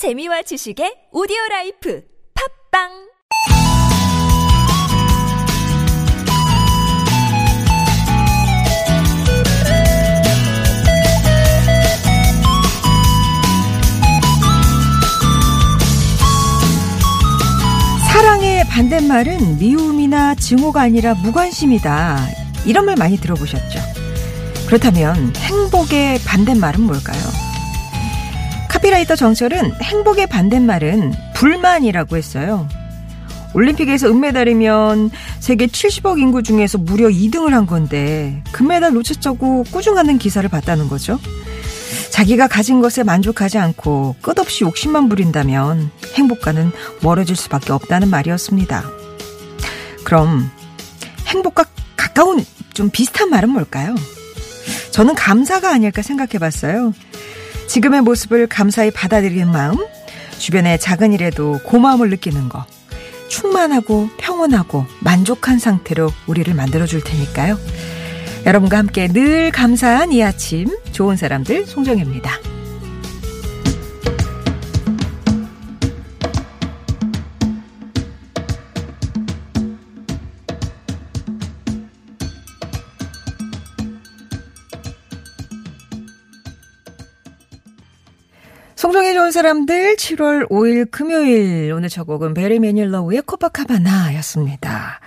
재미와 지식의 오디오 라이프 팟빵 사랑의 반대말은 미움이나 증오가 아니라 무관심이다. 이런 말 많이 들어보셨죠? 그렇다면 행복의 반대말은 뭘까요? 카피라이터 정철은 행복의 반대말은 불만이라고 했어요. 올림픽에서 은메달이면 세계 70억 인구 중에서 무려 2등을 한 건데 금메달 놓쳤다고 꾸중하는 기사를 봤다는 거죠. 자기가 가진 것에 만족하지 않고 끝없이 욕심만 부린다면 행복과는 멀어질 수밖에 없다는 말이었습니다. 그럼 행복과 가까운 좀 비슷한 말은 뭘까요? 저는 감사가 아닐까 생각해 봤어요. 지금의 모습을 감사히 받아들이는 마음, 주변의 작은 일에도 고마움을 느끼는 거, 충만하고 평온하고 만족한 상태로 우리를 만들어 줄 테니까요. 여러분과 함께 늘 감사한 이 아침, 좋은 사람들 송정혜입니다. 송정의 좋은 사람들 7월 5일 금요일 오늘 첫 곡은 베리 매닐러우의 코파카바나였습니다.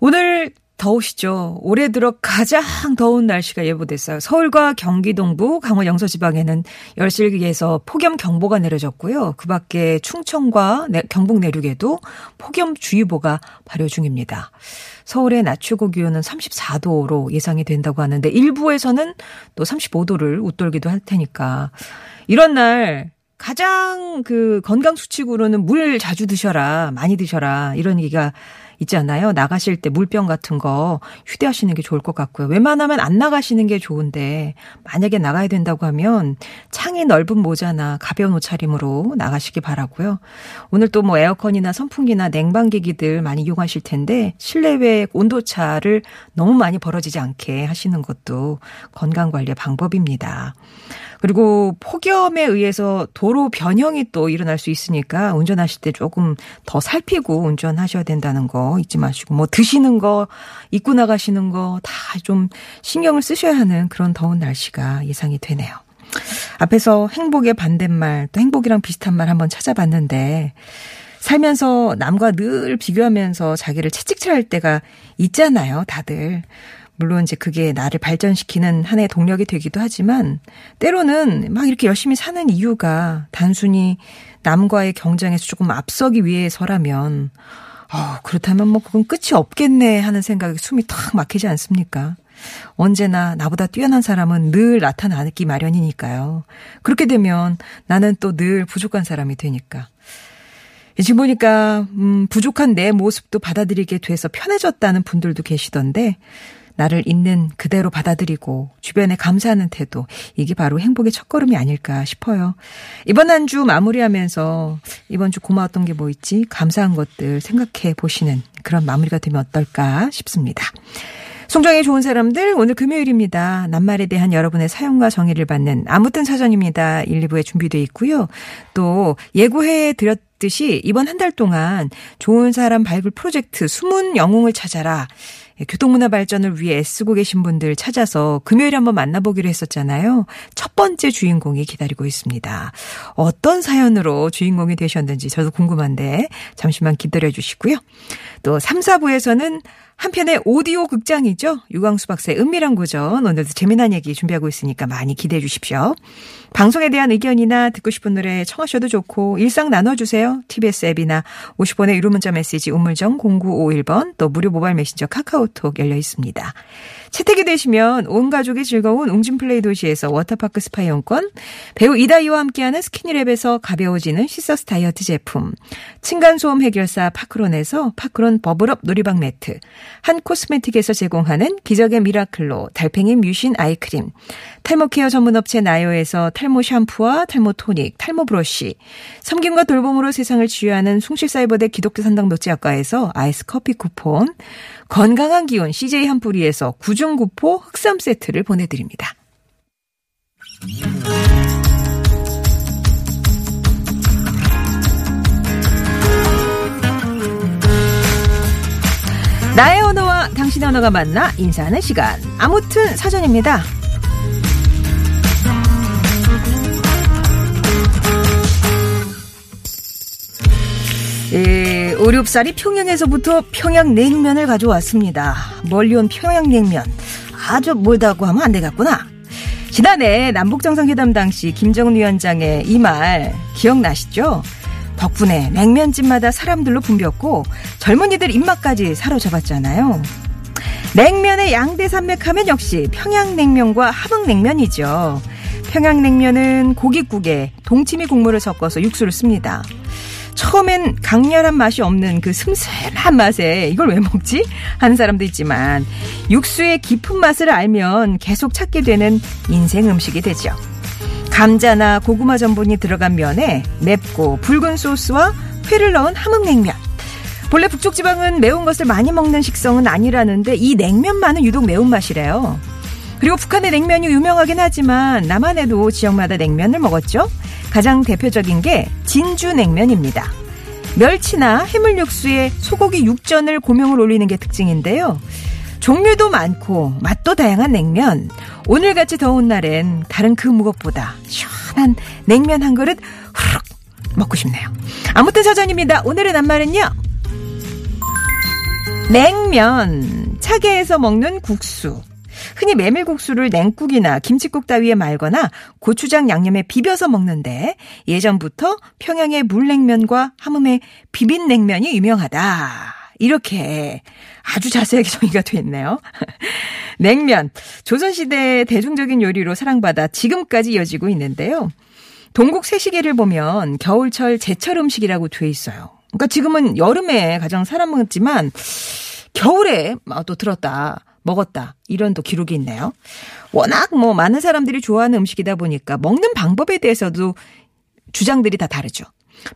오늘 더우시죠? 올해 들어 가장 더운 날씨가 예보됐어요. 서울과 경기 동부, 강원 영서 지방에는 열실기에서 폭염 경보가 내려졌고요. 그 밖에 충청과 경북 내륙에도 폭염 주의보가 발효 중입니다. 서울의 낮 최고 기온은 34도로 예상이 된다고 하는데 일부에서는 또 35도를 웃돌기도 할 테니까 이런 날 가장 그 건강 수칙으로는 물 자주 드셔라, 많이 드셔라 이런 얘기가 있잖아요. 나가실 때 물병 같은 거 휴대하시는 게 좋을 것 같고요. 웬만하면 안 나가시는 게 좋은데 만약에 나가야 된다고 하면 창이 넓은 모자나 가벼운 옷차림으로 나가시기 바라고요. 오늘 또 뭐 에어컨이나 선풍기나 냉방기기들 많이 이용하실 텐데 실내외 온도차를 너무 많이 벌어지지 않게 하시는 것도 건강 관리의 방법입니다. 그리고 폭염에 의해서 도로 변형이 또 일어날 수 있으니까 운전하실 때 조금 더 살피고 운전하셔야 된다는 거 잊지 마시고 뭐 드시는 거 입고 나가시는 거 다 좀 신경을 쓰셔야 하는 그런 더운 날씨가 예상이 되네요. 앞에서 행복의 반대말 또 행복이랑 비슷한 말 한번 찾아봤는데 살면서 남과 늘 비교하면서 자기를 채찍질할 때가 있잖아요, 다들. 물론 이제 그게 나를 발전시키는 하나의 동력이 되기도 하지만 때로는 막 이렇게 열심히 사는 이유가 단순히 남과의 경쟁에서 조금 앞서기 위해서라면 어, 그렇다면 뭐 그건 끝이 없겠네 하는 생각에 숨이 탁 막히지 않습니까? 언제나 나보다 뛰어난 사람은 늘 나타나기 마련이니까요. 그렇게 되면 나는 또 늘 부족한 사람이 되니까. 지금 보니까 음, 부족한 내 모습도 받아들이게 돼서 편해졌다는 분들도 계시던데 나를 있는 그대로 받아들이고 주변에 감사하는 태도 이게 바로 행복의 첫걸음이 아닐까 싶어요. 이번 한 주 마무리하면서 이번 주 고마웠던 게 뭐 있지? 감사한 것들 생각해 보시는 그런 마무리가 되면 어떨까 싶습니다. 송정의 좋은 사람들 오늘 금요일입니다. 낱말에 대한 여러분의 사용과 정의를 받는 아무튼 사전입니다. 1, 2부에 준비되어 있고요. 또 예고해 드렸 듯이 이번 한 달 동안 좋은 사람 발굴 프로젝트 숨은 영웅을 찾아라. 교통문화 발전을 위해 애쓰고 계신 분들 찾아서 금요일에 한번 만나보기로 했었잖아요. 첫 번째 주인공이 기다리고 있습니다. 어떤 사연으로 주인공이 되셨는지 저도 궁금한데 잠시만 기다려 주시고요. 또 3, 4부에서는 한편의 오디오 극장이죠. 유광수 박사의 은밀한 고전. 오늘도 재미난 얘기 준비하고 있으니까 많이 기대해 주십시오. 방송에 대한 의견이나 듣고 싶은 노래 청하셔도 좋고 일상 나눠주세요. TBS 앱이나 50번의 유료 문자 메시지 우물정 0951번 또 무료 모바일 메신저 카카오톡 열려 있습니다. 채택이 되시면 온 가족이 즐거운 웅진플레이 도시에서 워터파크 스파 이용권, 배우 이다희와 함께하는 스키니랩에서 가벼워지는 시서스 다이어트 제품, 층간소음 해결사 파크론에서 파크론 버블업 놀이방 매트, 한 코스메틱에서 제공하는 기적의 미라클로 달팽이 뮤신 아이크림, 탈모 케어 전문 업체 나요에서 탈모 샴푸와 탈모 토닉, 탈모 브러쉬, 섬김과 돌봄으로 세상을 치유하는 숭실사이버대 기독교 산당 노지학과에서 아이스 커피 쿠폰, 건강한 기운 CJ 한뿌리에서 구 이중구포 흑삼 세트를 보내드립니다. 나의 언어와 당신의 언어가 만나 인사하는 시간. 아무튼 사전입니다. 예, 오륙살이 평양에서부터 평양냉면을 가져왔습니다. 멀리 온 평양냉면. 아주 멀다고 하면 안 되겠구나. 지난해 남북정상회담 당시 김정은 위원장의 이 말 기억나시죠? 덕분에 냉면집마다 사람들로 붐볐고 젊은이들 입맛까지 사로잡았잖아요. 냉면의 양대 산맥하면 역시 평양냉면과 함흥냉면이죠. 평양냉면은 고깃국에 동치미 국물을 섞어서 육수를 씁니다. 처음엔 강렬한 맛이 없는 그 슴슴한 맛에 이걸 왜 먹지? 하는 사람도 있지만 육수의 깊은 맛을 알면 계속 찾게 되는 인생 음식이 되죠. 감자나 고구마 전분이 들어간 면에 맵고 붉은 소스와 회를 넣은 함흥냉면. 본래 북쪽 지방은 매운 것을 많이 먹는 식성은 아니라는데 이 냉면만은 유독 매운맛이래요. 그리고 북한의 냉면이 유명하긴 하지만 남한에도 지역마다 냉면을 먹었죠. 가장 대표적인 게 진주 냉면입니다. 멸치나 해물육수에 소고기 육전을 고명을 올리는 게 특징인데요. 종류도 많고 맛도 다양한 냉면. 오늘같이 더운 날엔 다른 그 무엇보다 시원한 냉면 한 그릇 후룩 먹고 싶네요. 아무튼 사전입니다. 오늘의 낱말은요. 냉면. 차게해서 먹는 국수. 흔히 메밀국수를 냉국이나 김치국 따위에 말거나 고추장 양념에 비벼서 먹는데 예전부터 평양의 물냉면과 함흥의 비빔냉면이 유명하다. 이렇게 아주 자세하게 정의가 돼 있네요. 냉면. 조선시대 대중적인 요리로 사랑받아 지금까지 이어지고 있는데요. 동국 세시계를 보면 겨울철 제철 음식이라고 돼 있어요. 그러니까 지금은 여름에 가장 사람 먹지만 겨울에 또 들었다. 먹었다. 이런 또 기록이 있네요. 워낙 뭐 많은 사람들이 좋아하는 음식이다 보니까 먹는 방법에 대해서도 주장들이 다 다르죠.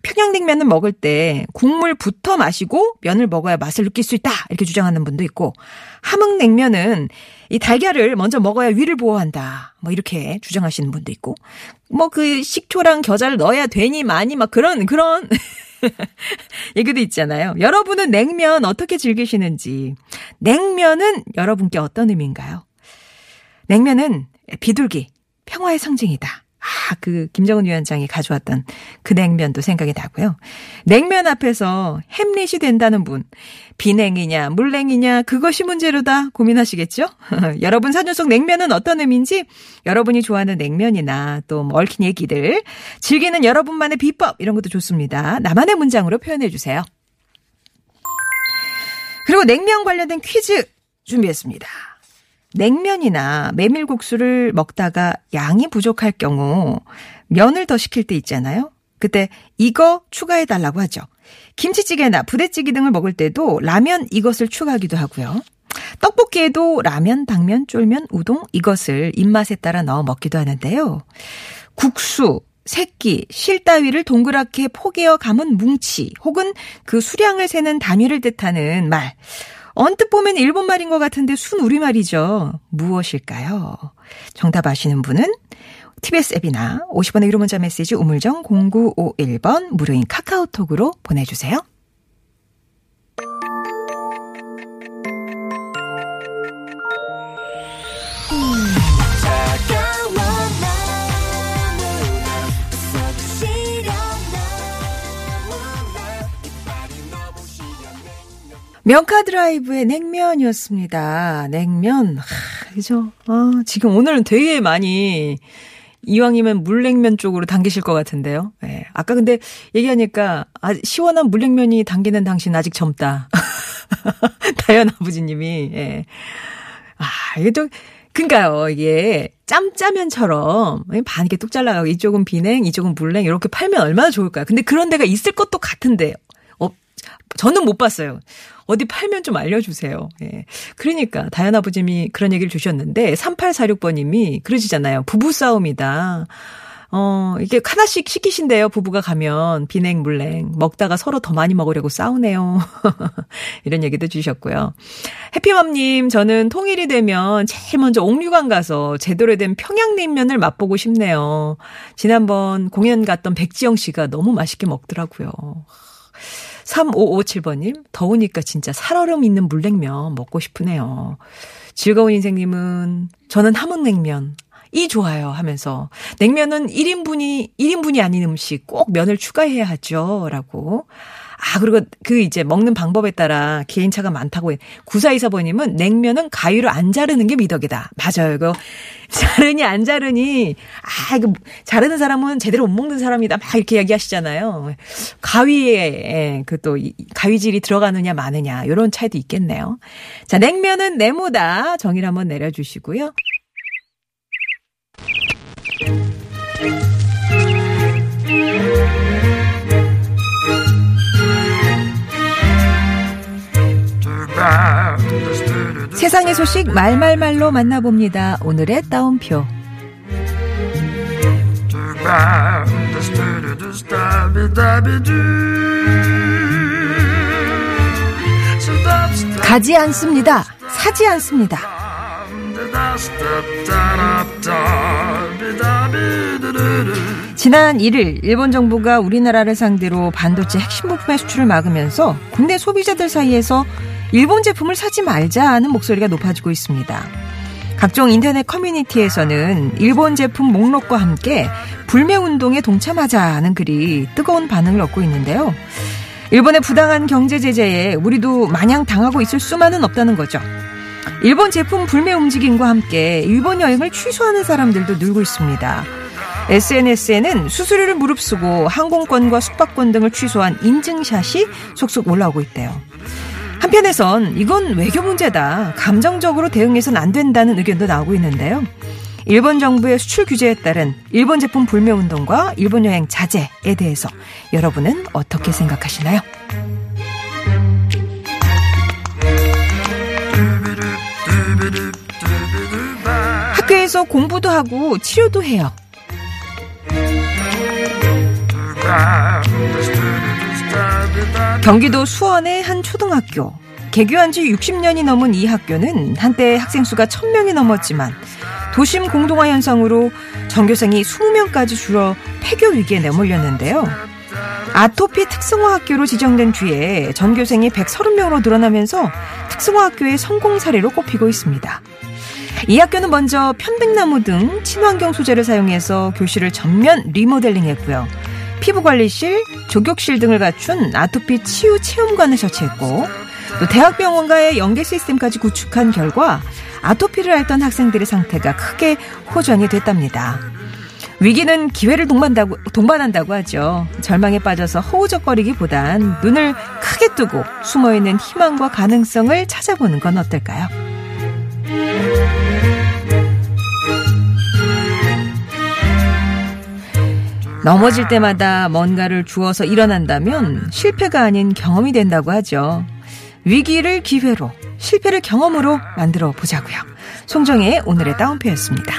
평양냉면은 먹을 때 국물부터 마시고 면을 먹어야 맛을 느낄 수 있다. 이렇게 주장하는 분도 있고 함흥냉면은 이 달걀을 먼저 먹어야 위를 보호한다. 뭐 이렇게 주장하시는 분도 있고 뭐 그 식초랑 겨자를 넣어야 되니 많이 막 그런 그런 얘기도 있잖아요. 여러분은 냉면 어떻게 즐기시는지. 냉면은 여러분께 어떤 의미인가요? 냉면은 비둘기, 평화의 상징이다. 아, 그 김정은 위원장이 가져왔던 그 냉면도 생각이 나고요. 냉면 앞에서 햄릿이 된다는 분, 비냉이냐 물냉이냐 그것이 문제로다 고민하시겠죠? 여러분 사전 속 냉면은 어떤 의미인지 여러분이 좋아하는 냉면이나 또뭐 얽힌 얘기들 즐기는 여러분만의 비법 이런 것도 좋습니다. 나만의 문장으로 표현해 주세요. 그리고 냉면 관련된 퀴즈 준비했습니다. 냉면이나 메밀국수를 먹다가 양이 부족할 경우 면을 더 시킬 때 있잖아요. 그때 이거 추가해 달라고 하죠. 김치찌개나 부대찌개 등을 먹을 때도 라면 이것을 추가하기도 하고요. 떡볶이에도 라면, 당면, 쫄면, 우동 이것을 입맛에 따라 넣어 먹기도 하는데요. 국수, 새끼, 실 따위를 동그랗게 포개어 감은 뭉치 혹은 그 수량을 세는 단위를 뜻하는 말. 언뜻 보면 일본말인 것 같은데 순 우리말이죠. 무엇일까요? 정답 아시는 분은 TBS 앱이나 50원의 1호 문자 메시지 우물정 0951번 무료인 카카오톡으로 보내주세요. 명카 드라이브의 냉면이었습니다. 냉면. 하, 그죠? 아, 지금 오늘은 되게 많이 이왕이면 물냉면 쪽으로 당기실 것 같은데요. 네. 아까 근데 얘기하니까 아, 시원한 물냉면이 당기는 당신 아직 젊다. 다현 아버지님이. 예. 아, 이게 또 그니까요, 이게 짬짜면처럼 반 이렇게 뚝 잘라가고 이쪽은 비냉, 이쪽은 물냉 이렇게 팔면 얼마나 좋을까요? 근데 그런 데가 있을 것도 같은데, 어, 저는 못 봤어요. 어디 팔면 좀 알려주세요. 예. 그러니까 다현 아버님이 그런 얘기를 주셨는데 3846번님이 그러시잖아요. 부부싸움이다. 어, 이게 하나씩 시키신대요. 부부가 가면 비냉 물냉 먹다가 서로 더 많이 먹으려고 싸우네요. 이런 얘기도 주셨고요. 해피맘님, 저는 통일이 되면 제일 먼저 옥류관 가서 제대로 된 평양냉면을 맛보고 싶네요. 지난번 공연 갔던 백지영 씨가 너무 맛있게 먹더라고요. 3557번님, 더우니까 진짜 살얼음 있는 물냉면 먹고 싶으네요. 즐거운 인생님은, 저는 함흥냉면. 이 좋아요 하면서 냉면은 1인분이 1인분이 아닌 음식 꼭 면을 추가해야 하죠. 라고. 아, 그리고 그 이제 먹는 방법에 따라 개인차가 많다고 해. 9424번님은 냉면은 가위로 안 자르는 게 미덕이다. 맞아요. 이거 자르니 안 자르니, 아, 이거 자르는 사람은 제대로 못 먹는 사람이다. 막 이렇게 이야기하시잖아요. 가위에 그 또 가위질이 들어가느냐 마느냐 이런 차이도 있겠네요. 자, 냉면은 네모다. 정의를 한번 내려주시고요. 세상의 소식 말말말로 만나봅니다. 오늘의 따옴표. 가지 않습니다. 사지 않습니다. 지난 1일 일본 정부가 우리나라를 상대로 반도체 핵심 부품의 수출을 막으면서 국내 소비자들 사이에서 일본 제품을 사지 말자는 목소리가 높아지고 있습니다. 각종 인터넷 커뮤니티에서는 일본 제품 목록과 함께 불매 운동에 동참하자는 글이 뜨거운 반응을 얻고 있는데요. 일본의 부당한 경제 제재에 우리도 마냥 당하고 있을 수만은 없다는 거죠. 일본 제품 불매 움직임과 함께 일본 여행을 취소하는 사람들도 늘고 있습니다. SNS에는 수수료를 무릅쓰고 항공권과 숙박권 등을 취소한 인증샷이 속속 올라오고 있대요. 한편에선 이건 외교 문제다. 감정적으로 대응해서는 안 된다는 의견도 나오고 있는데요. 일본 정부의 수출 규제에 따른 일본 제품 불매 운동과 일본 여행 자제에 대해서 여러분은 어떻게 생각하시나요? 학교에서 공부도 하고 치료도 해요. 경기도 수원의 한 초등학교. 개교한 지 60년이 넘은 이 학교는 한때 학생 수가 1000명이 넘었지만 도심 공동화 현상으로 전교생이 20명까지 줄어 폐교 위기에 내몰렸는데요. 아토피 특성화 학교로 지정된 뒤에 전교생이 130명으로 늘어나면서 특성화 학교의 성공 사례로 꼽히고 있습니다. 이 학교는 먼저 편백나무 등 친환경 소재를 사용해서 교실을 전면 리모델링했고요. 피부관리실, 조격실 등을 갖춘 아토피 치유 체험관을 설치했고 또 대학병원과의 연계 시스템까지 구축한 결과 아토피를 앓던 학생들의 상태가 크게 호전이 됐답니다. 위기는 기회를 동반다고, 동반한다고 하죠. 절망에 빠져서 허우적거리기보단 눈을 크게 뜨고 숨어있는 희망과 가능성을 찾아보는 건 어떨까요? 넘어질 때마다 뭔가를 주어서 일어난다면 실패가 아닌 경험이 된다고 하죠. 위기를 기회로, 실패를 경험으로 만들어 보자고요. 송정의 오늘의 따옴표였습니다.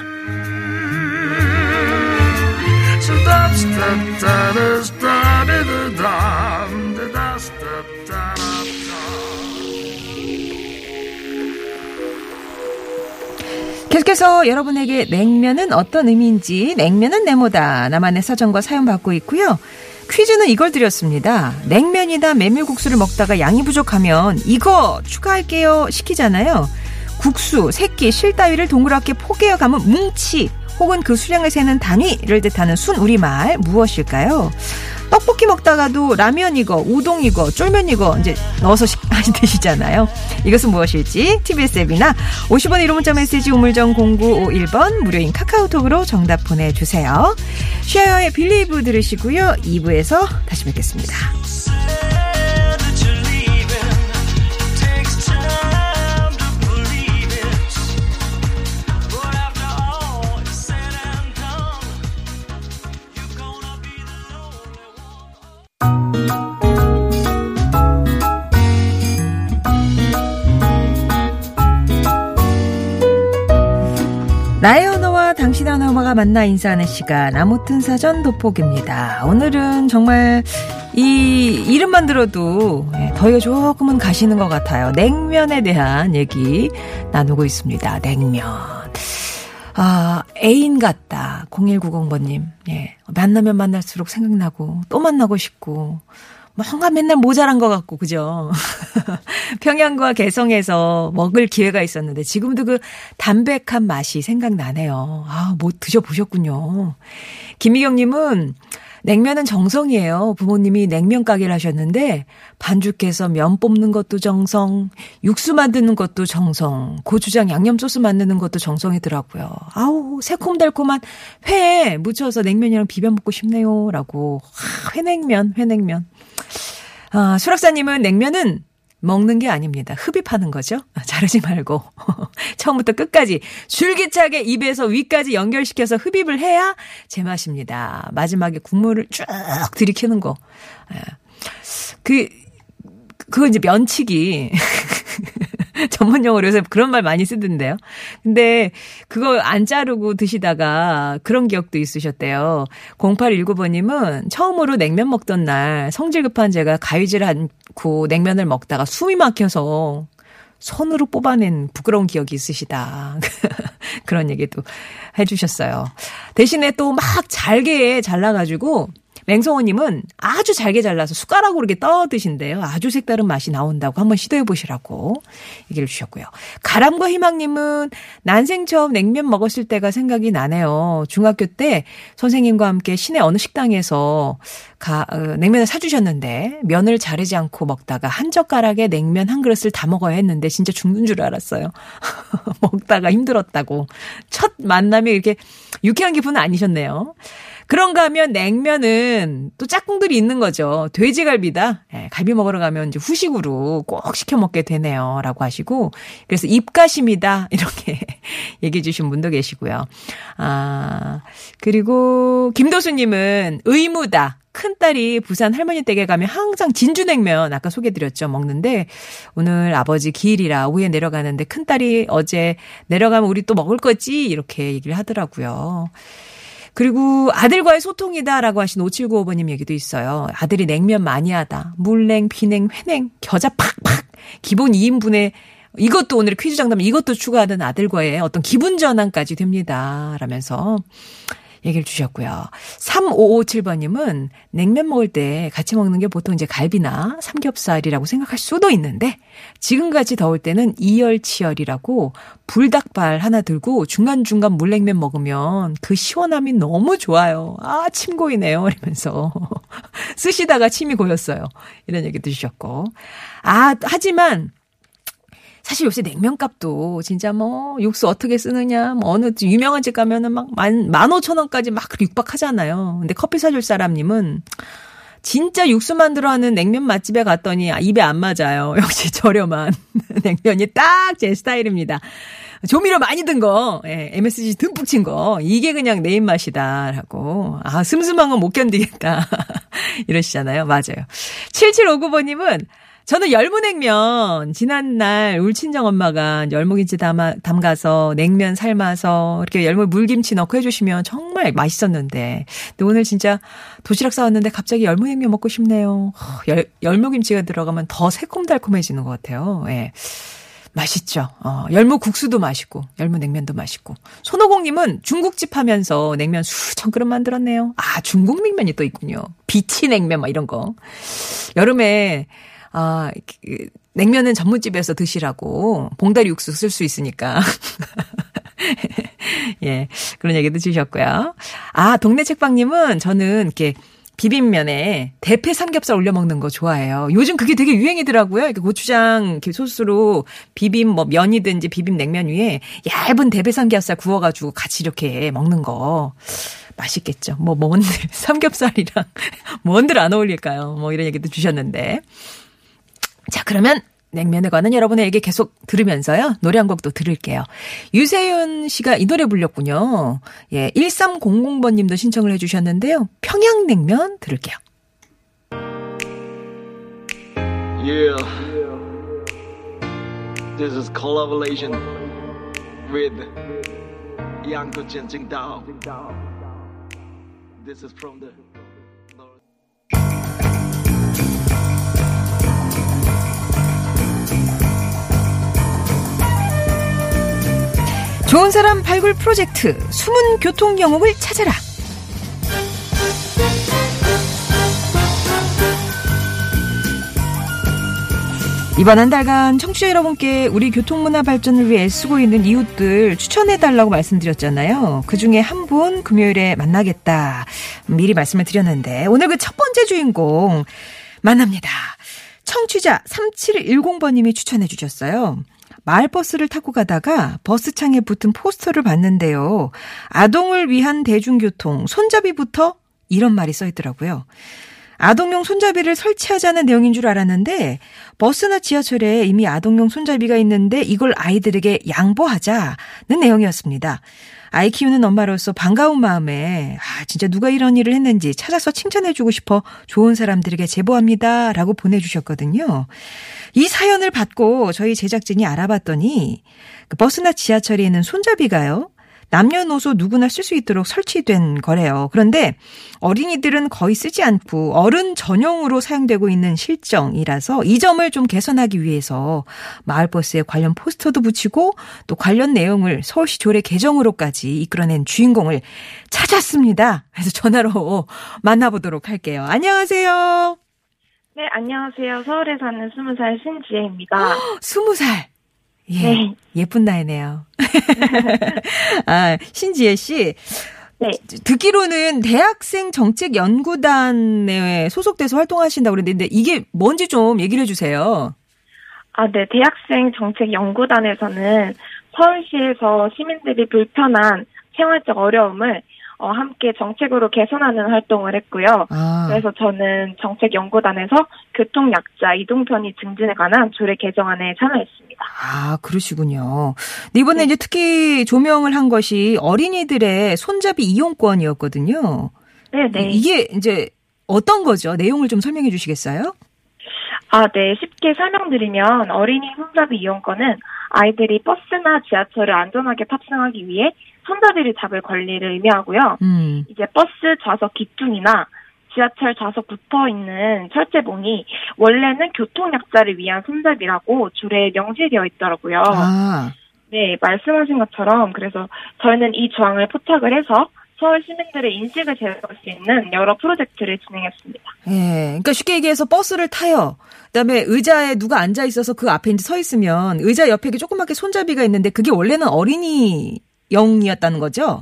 계속해서 여러분에게 냉면은 어떤 의미인지 냉면은 네모다 나만의 사정과 사연 받고 있고요. 퀴즈는 이걸 드렸습니다. 냉면이나 메밀국수를 먹다가 양이 부족하면 이거 추가할게요 시키잖아요. 국수, 새끼, 실 따위를 동그랗게 포개어 가면 뭉치 혹은 그 수량을 세는 단위를 뜻하는 순 우리말 무엇일까요? 떡볶이 먹다가도 라면 이거, 우동 이거, 쫄면 이거 이제 넣어서 드시잖아요. 이것은 무엇일지 TBS 앱이나 50원 1호 문자 메시지 우물정 0951번 무료인 카카오톡으로 정답 보내주세요. 쉐어의 빌리브 들으시고요. 2부에서 다시 뵙겠습니다. 나의 언어와 당신 언어가 만나 인사하는 시간 아무튼 사전 돋보기입니다. 오늘은 정말 이 이름만 들어도 예, 더위가 조금은 가시는 것 같아요. 냉면에 대한 얘기 나누고 있습니다. 냉면. 아, 애인 같다. 0190번님. 예. 만나면 만날수록 생각나고, 또 만나고 싶고, 뭔가 맨날 모자란 것 같고, 그죠? 평양과 개성에서 먹을 기회가 있었는데, 지금도 그 담백한 맛이 생각나네요. 아, 뭐 드셔보셨군요. 김희경님은 냉면은 정성이에요. 부모님이 냉면 가게를 하셨는데 반죽해서 면 뽑는 것도 정성, 육수 만드는 것도 정성, 고추장 양념 소스 만드는 것도 정성이더라고요. 아우 새콤달콤한 회에 묻혀서 냉면이랑 비벼 먹고 싶네요라고. 아, 회냉면, 회냉면. 아, 수락사님은 냉면은 먹는 게 아닙니다. 흡입하는 거죠. 아, 자르지 말고 처음부터 끝까지 줄기차게 입에서 위까지 연결시켜서 흡입을 해야 제맛입니다. 마지막에 국물을 쭉 들이키는 거. 예. 그 그거 이제 면치기. 전문 용어로 요새 그런 말 많이 쓰던데요. 근데 그거 안 자르고 드시다가 그런 기억도 있으셨대요. 0819번님은 처음으로 냉면 먹던 날 성질 급한 제가 가위질 않고 냉면을 먹다가 숨이 막혀서 손으로 뽑아낸 부끄러운 기억이 있으시다. 그런 얘기도 해주셨어요. 대신에 또 막 잘게 잘라가지고 맹성호님은 아주 잘게 잘라서 숟가락으로 이렇게 떠 드신대요. 아주 색다른 맛이 나온다고 한번 시도해 보시라고 얘기를 주셨고요. 가람과 희망님은 난생 처음 냉면 먹었을 때가 생각이 나네요. 중학교 때 선생님과 함께 시내 어느 식당에서 가, 어, 냉면을 사주셨는데 면을 자르지 않고 먹다가 한 젓가락에 냉면 한 그릇을 다 먹어야 했는데 진짜 죽는 줄 알았어요. 먹다가 힘들었다고. 첫 만남이 이렇게 유쾌한 기분은 아니셨네요. 그런가 하면 냉면은 또 짝꿍들이 있는 거죠. 돼지갈비다. 네, 갈비 먹으러 가면 이제 후식으로 꼭 시켜 먹게 되네요. 라고 하시고. 그래서 입가심이다. 이렇게 얘기해 주신 분도 계시고요. 아, 그리고 김도수 님은 의무다. 큰딸이 부산 할머니 댁에 가면 항상 진주냉면 아까 소개드렸죠 먹는데 오늘 아버지 기일이라 오후에 내려가는데 큰딸이 어제 내려가면 우리 또 먹을 거지 이렇게 얘기를 하더라고요. 그리고 아들과의 소통이다라고 하신 5795번님 얘기도 있어요. 아들이 냉면 많이 하다. 물냉, 비냉, 회냉, 겨자 팍팍. 기본 2인분에 이것도 오늘 퀴즈 정답 이것도 추가하는 아들과의 어떤 기분 전환까지 됩니다. 라면서 얘기를 주셨고요. 3557번님은 냉면 먹을 때 같이 먹는 게 보통 이제 갈비나 삼겹살이라고 생각할 수도 있는데 지금같이 더울 때는 이열치열이라고 불닭발 하나 들고 중간중간 물냉면 먹으면 그 시원함이 너무 좋아요. 아, 침 고이네요. 이러면서 쓰시다가 침이 고였어요. 이런 얘기도 주셨고. 아, 하지만 사실 요새 냉면값도 진짜 뭐 육수 어떻게 쓰느냐 뭐 어느 유명한 집 가면은 막 만, 만 오천 원까지 막 육박하잖아요. 근데 커피 사줄 사람님은 진짜 육수 만 들어 하는 냉면 맛집에 갔더니 입에 안 맞아요. 역시 저렴한 냉면이 딱 제 스타일입니다. 조미료 많이 든 거, 예, MSG 듬뿍 친 거, 이게 그냥 내 입맛이다라고. 아, 슴슴한 건 못 견디겠다. 이러시잖아요. 맞아요. 7759번님은 저는 열무냉면 지난날 울 친정 엄마가 열무김치 담아, 담가서 냉면 삶아서 이렇게 열무 물김치 넣고 해주시면 정말 맛있었는데 근데 오늘 진짜 도시락 싸왔는데 갑자기 열무냉면 먹고 싶네요. 열, 열무김치가 들어가면 더 새콤달콤해지는 것 같아요. 예. 맛있죠. 어, 열무 국수도 맛있고, 열무 냉면도 맛있고. 손오공님은 중국집 하면서 냉면 수천 그릇 만들었네요. 아, 중국 냉면이 또 있군요. 비치 냉면, 막 이런 거. 여름에 아, 그, 냉면은 전문집에서 드시라고 봉다리 육수 쓸 수 있으니까. 예, 그런 얘기도 주셨고요. 아, 동네 책방님은 저는 이렇게 비빔면에 대패 삼겹살 올려 먹는 거 좋아해요. 요즘 그게 되게 유행이더라고요. 이렇게 고추장 이렇게 소스로 비빔 뭐 면이든지 비빔 냉면 위에 얇은 대패 삼겹살 구워가지고 같이 이렇게 먹는 거. 맛있겠죠. 뭐, 뭔들, 삼겹살이랑 뭔들 안 어울릴까요? 뭐 이런 얘기도 주셨는데. 자, 그러면 냉면에 관한 여러분의 얘기 계속 들으면서요. 노래 한 곡도 들을게요. 유세윤 씨가 이 노래 불렸군요. 예, 1300번님도 님도 신청을 해 주셨는데요. 평양냉면 들을게요. Yeah. This is collaboration with Yang Jinjingdao. This is from the 좋은 사람 발굴 프로젝트 숨은 교통 영웅을 찾아라. 이번 한 달간 청취자 여러분께 우리 교통문화 발전을 위해 애쓰고 있는 이웃들 추천해달라고 말씀드렸잖아요. 그 중에 한 분 금요일에 만나겠다. 미리 말씀을 드렸는데 오늘 그 첫 번째 주인공 만납니다. 청취자 3710번님이 추천해 주셨어요. 마을버스를 타고 가다가 버스창에 붙은 포스터를 봤는데요. 아동을 위한 대중교통, 손잡이부터 이런 말이 써 있더라고요. 아동용 손잡이를 설치하자는 내용인 줄 알았는데 버스나 지하철에 이미 아동용 손잡이가 있는데 이걸 아이들에게 양보하자는 내용이었습니다. 아이 키우는 엄마로서 반가운 마음에 아 진짜 누가 이런 일을 했는지 찾아서 칭찬해주고 싶어 좋은 사람들에게 제보합니다 라고 보내주셨거든요. 이 사연을 받고 저희 제작진이 알아봤더니 그 버스나 지하철에 있는 손잡이가요. 남녀노소 누구나 쓸 수 있도록 설치된 거래요. 그런데 어린이들은 거의 쓰지 않고 어른 전용으로 사용되고 있는 실정이라서 이 점을 좀 개선하기 위해서 마을버스에 관련 포스터도 붙이고 또 관련 내용을 서울시 조례 개정으로까지 이끌어낸 주인공을 찾았습니다. 그래서 전화로 만나보도록 할게요. 안녕하세요. 네, 안녕하세요. 서울에 사는 20살 신지혜입니다. 20살. 예, 네. 예쁜 나이네요. 아, 신지혜 씨. 네. 듣기로는 대학생 정책 연구단에 소속돼서 활동하신다고 그랬는데 이게 뭔지 좀 얘기를 해 주세요. 아, 네. 대학생 정책 연구단에서는 서울시에서 시민들이 불편한 생활적 어려움을 어, 함께 정책으로 개선하는 활동을 했고요. 아, 그래서 저는 정책 연구단에서 교통약자 이동 편의 증진에 관한 조례 개정안에 참여했습니다. 아 그러시군요. 근데 이번에 네. 이제 특히 조명을 한 것이 어린이들의 손잡이 이용권이었거든요. 네, 네. 이게 이제 어떤 거죠? 내용을 좀 설명해 주시겠어요? 아, 네. 쉽게 설명드리면 어린이 손잡이 이용권은 아이들이 버스나 지하철을 안전하게 탑승하기 위해 손잡이를 잡을 권리를 의미하고요. 음. 이제 버스 좌석 기둥이나 지하철 좌석 붙어 있는 철제봉이 원래는 교통약자를 위한 손잡이라고 조례에 명시되어 있더라고요. 아, 네, 말씀하신 것처럼 그래서 저희는 이 조항을 포착을 해서 서울 시민들의 인식을 제어할 수 있는 여러 프로젝트를 진행했습니다. 예. 그러니까 쉽게 얘기해서 버스를 타요. 그다음에 의자에 누가 앉아 있어서 그 앞에 이제 서 있으면 의자 옆에 이렇게 조그맣게 손잡이가 있는데 그게 원래는 어린이 용이었다는 거죠?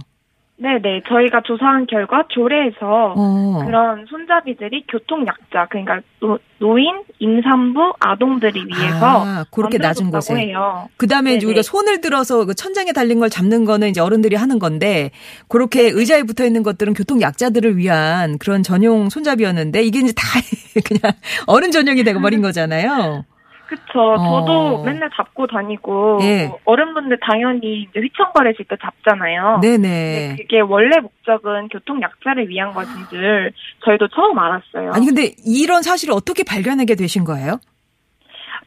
네네, 저희가 조사한 결과 조례에서 어. 그런 손잡이들이 교통약자, 그러니까 노, 노인, 임산부, 아동들이 위해서 아, 그렇게 낮은 곳에. 해요. 그 다음에 이제 네네. 우리가 손을 들어서 그 천장에 달린 걸 잡는 거는 이제 어른들이 하는 건데 그렇게 의자에 붙어 있는 것들은 교통 약자들을 위한 그런 전용 손잡이였는데 이게 이제 다 그냥 어른 전용이 되고 버린 거잖아요. 그쵸. 어. 저도 맨날 잡고 다니고 예. 뭐 어른분들 당연히 이제 휘청거리실 때 잡잖아요. 네네. 그게 원래 목적은 교통 약자를 위한 것인 줄 저희도 처음 알았어요. 아니 근데 이런 사실을 어떻게 발견하게 되신 거예요?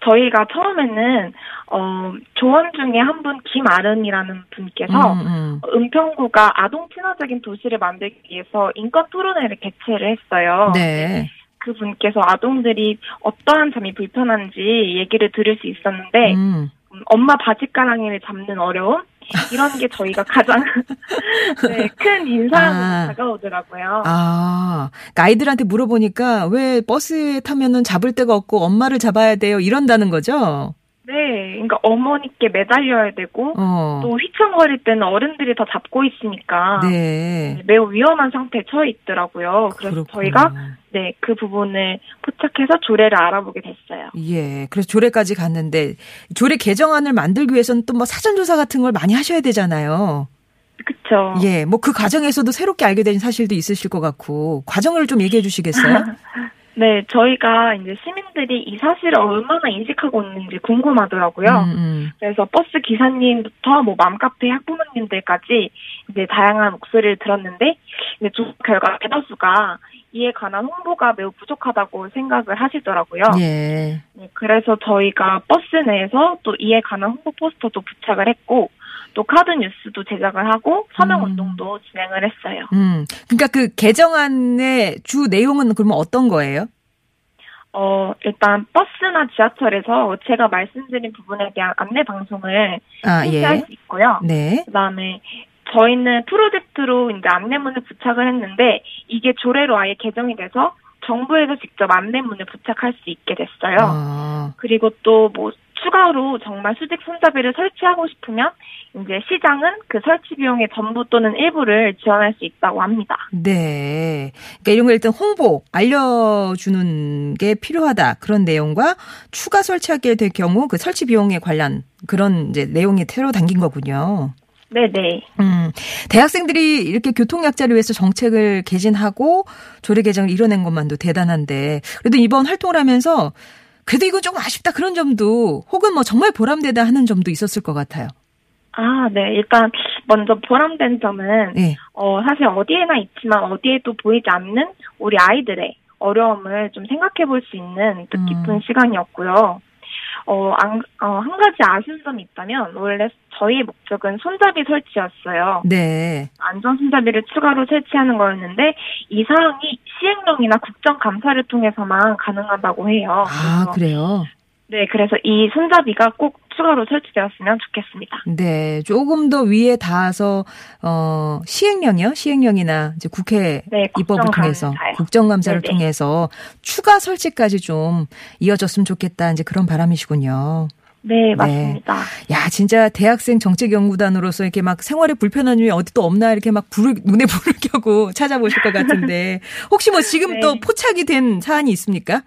저희가 처음에는 어 조원 중에 한 분 김아른이라는 분께서 음, 음. 은평구가 아동 친화적인 도시를 만들기 위해서 인권 토론회를 개최를 했어요. 네. 그 분께서 아동들이 어떠한 점이 불편한지 얘기를 들을 수 있었는데 음. 음, 엄마 바지가랑이를 잡는 어려움 이런 게 저희가 가장 네, 큰 인상으로 아. 다가오더라고요. 아, 그러니까 아이들한테 물어보니까 왜 버스에 타면은 잡을 데가 없고 엄마를 잡아야 돼요? 이런다는 거죠? 네, 그러니까 어머니께 매달려야 되고 어. 또 휘청거릴 때는 어른들이 더 잡고 있으니까 네. 매우 위험한 상태에 처해 있더라고요. 그래서 그렇구나. 저희가 네, 그 부분을 포착해서 조례를 알아보게 됐어요. 예. 그래서 조례까지 갔는데 조례 개정안을 만들기 위해서는 또 뭐 사전 조사 같은 걸 많이 하셔야 되잖아요. 그쵸. 예. 뭐 그 과정에서도 새롭게 알게 된 사실도 있으실 것 같고 과정을 좀 얘기해 주시겠어요? 네, 저희가 이제 시민들이 이 사실을 얼마나 인식하고 있는지 궁금하더라고요. 음, 음. 그래서 버스 기사님부터 뭐 맘카페 학부모님들까지 이제 다양한 목소리를 들었는데 이제 조사 결과 대다수가 이에 관한 홍보가 매우 부족하다고 생각을 하시더라고요. 예. 네, 그래서 저희가 버스 내에서 또 이에 관한 홍보 포스터도 부착을 했고 또 카드 뉴스도 제작을 하고 서명 음. 운동도 진행을 했어요. 음. 그러니까 그 개정안의 주 내용은 그러면 어떤 거예요? 어, 일단 버스나 지하철에서 제가 말씀드린 부분에 대한 안내 방송을 아, 실시할 예. 수 있고요. 네. 그다음에 저희는 프로젝트로 이제 안내문을 부착을 했는데 이게 조례로 아예 개정이 돼서 정부에서 직접 안내문을 부착할 수 있게 됐어요. 아, 그리고 또 뭐 추가로 정말 수직 손잡이를 설치하고 싶으면 이제 시장은 그 설치 비용의 전부 또는 일부를 지원할 수 있다고 합니다. 네. 그러니까 이런 걸 일단 홍보, 알려주는 게 필요하다. 그런 내용과 추가 설치하게 될 경우 그 설치 비용에 관련 그런 이제 내용이 새로 담긴 거군요. 네네. 음, 대학생들이 이렇게 교통약자를 위해서 정책을 개진하고 조례 개정을 이뤄낸 것만도 대단한데, 그래도 이번 활동을 하면서 그래도 이건 조금 아쉽다 그런 점도 혹은 뭐 정말 보람되다 하는 점도 있었을 것 같아요. 아, 네. 일단 먼저 보람된 점은 네. 어, 사실 어디에나 있지만 어디에도 보이지 않는 우리 아이들의 어려움을 좀 생각해 볼 수 있는 뜻깊은 음. 시간이었고요. 어, 안, 어, 한 가지 아쉬운 점이 있다면 원래 저희의 목적은 손잡이 설치였어요. 네. 안전 손잡이를 추가로 설치하는 거였는데 이 사항이 시행령이나 국정감사를 통해서만 가능하다고 해요. 아, 그래요? 네, 그래서 이 손잡이가 꼭 추가로 설치되었으면 좋겠습니다. 네. 조금 더 위에 닿아서, 어, 시행령이요? 시행령이나 이제 국회 네, 입법을 통해서. 국정감사를 네네. 통해서 추가 설치까지 좀 이어졌으면 좋겠다. 이제 그런 바람이시군요. 네, 맞습니다. 야, 진짜 대학생 정책연구단으로서 이렇게 막 생활에 불편한 점이 어디 또 없나 이렇게 막 불을, 눈에 불을 켜고 찾아보실 것 같은데. 혹시 뭐 지금 네. 또 포착이 된 사안이 있습니까?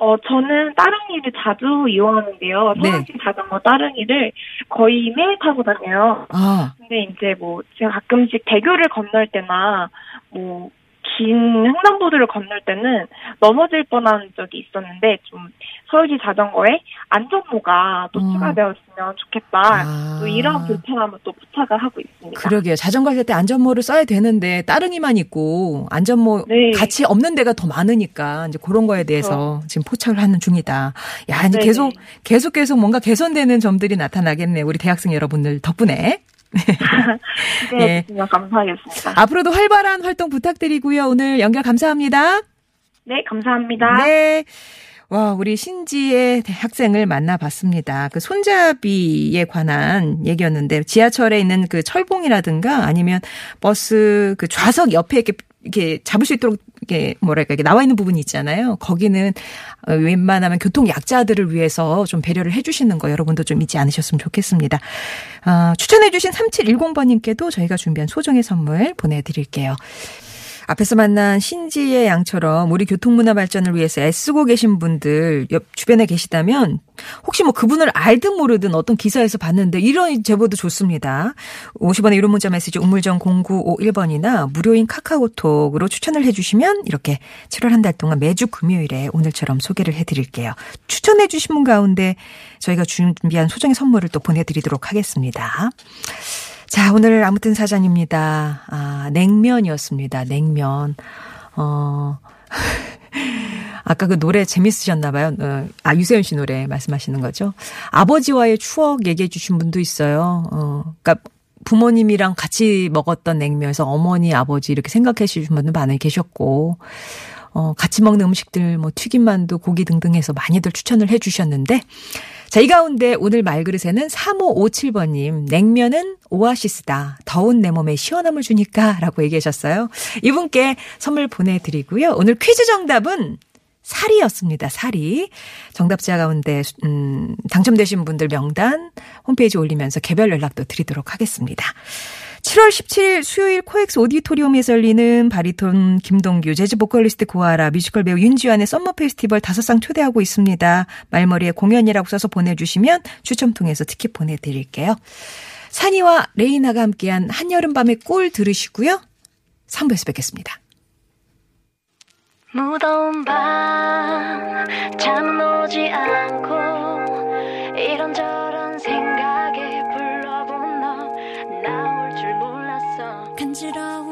어, 저는 따릉이를 자주 이용하는데요. 네. 서울시 자전거 따릉이를 거의 매일 타고 다녀요. 아, 근데 이제 뭐 제가 가끔씩 대교를 건널 때나 뭐 긴 횡단보도를 건널 때는 넘어질 뻔한 적이 있었는데 좀 서울시 자전거에 안전모가 또 음. 추가되었으면 좋겠다. 아. 또 이런 불편함을 또 부착을 하고 있습니다. 그러게요. 자전거 할때 안전모를 써야 되는데 따릉이만 있고 안전모 네. 같이 없는 데가 더 많으니까 이제 그런 거에 대해서 지금 포착을 하는 중이다. 야, 이제 네네. 계속 계속 계속 뭔가 개선되는 점들이 나타나겠네. 우리 대학생 여러분들 덕분에. 네, 예. 정말 감사하겠습니다. 앞으로도 활발한 활동 부탁드리고요. 오늘 연결 감사합니다. 네, 감사합니다. 네. 와, 우리 신지의 학생을 만나봤습니다. 그 손잡이에 관한 얘기였는데 지하철에 있는 그 철봉이라든가 아니면 버스 그 좌석 옆에 이렇게 이렇게 잡을 수 있도록 이게 뭐랄까 이게 나와 있는 부분이 있잖아요. 거기는 어, 웬만하면 교통 약자들을 위해서 좀 배려를 해주시는 거 여러분도 좀 잊지 않으셨으면 좋겠습니다. 어, 추천해주신 3710번님께도 저희가 준비한 소정의 선물 보내드릴게요. 앞에서 만난 신지의 양처럼 우리 교통문화 발전을 위해서 애쓰고 계신 분들 옆 주변에 계시다면 혹시 뭐 그분을 알든 모르든 어떤 기사에서 봤는데 이런 제보도 좋습니다. 50원의 유료 문자 메시지 우물정 0951번이나 무료인 카카오톡으로 추천을 해주시면 이렇게 7월 한 달 동안 매주 금요일에 오늘처럼 소개를 해드릴게요. 추천해 주신 분 가운데 저희가 준비한 소정의 선물을 또 보내드리도록 하겠습니다. 자, 오늘 아무튼 사장입니다. 아, 냉면이었습니다. 냉면. 어, 아까 그 노래 재밌으셨나봐요. 어, 아, 유세윤 씨 노래 말씀하시는 거죠. 아버지와의 추억 얘기해 주신 분도 있어요. 어, 그니까 부모님이랑 같이 먹었던 냉면에서 어머니, 아버지 이렇게 생각해 주신 분도 많이 계셨고, 어, 같이 먹는 음식들, 뭐, 튀김만두, 고기 등등 해서 많이들 추천을 해 주셨는데, 자, 이 가운데 오늘 말그릇에는 3557번님, 냉면은 오아시스다. 더운 내 몸에 시원함을 주니까 라고 얘기하셨어요. 이분께 선물 보내드리고요. 오늘 퀴즈 정답은 사리였습니다. 사리. 정답자 가운데 음, 당첨되신 분들 명단 홈페이지 올리면서 개별 연락도 드리도록 하겠습니다. 7월 17일 수요일 코엑스 오디토리움에서 열리는 바리톤 김동규, 재즈 보컬리스트 고아라, 뮤지컬 배우 윤지환의 summer 페스티벌 다섯 쌍 초대하고 있습니다. 말머리에 공연이라고 써서 보내주시면 추첨 통해서 티켓 보내드릴게요. 산이와 레이나가 함께한 한여름밤의 꿀 들으시고요. 3부에서 뵙겠습니다. 무더운 밤 잠은 오지 않고 it all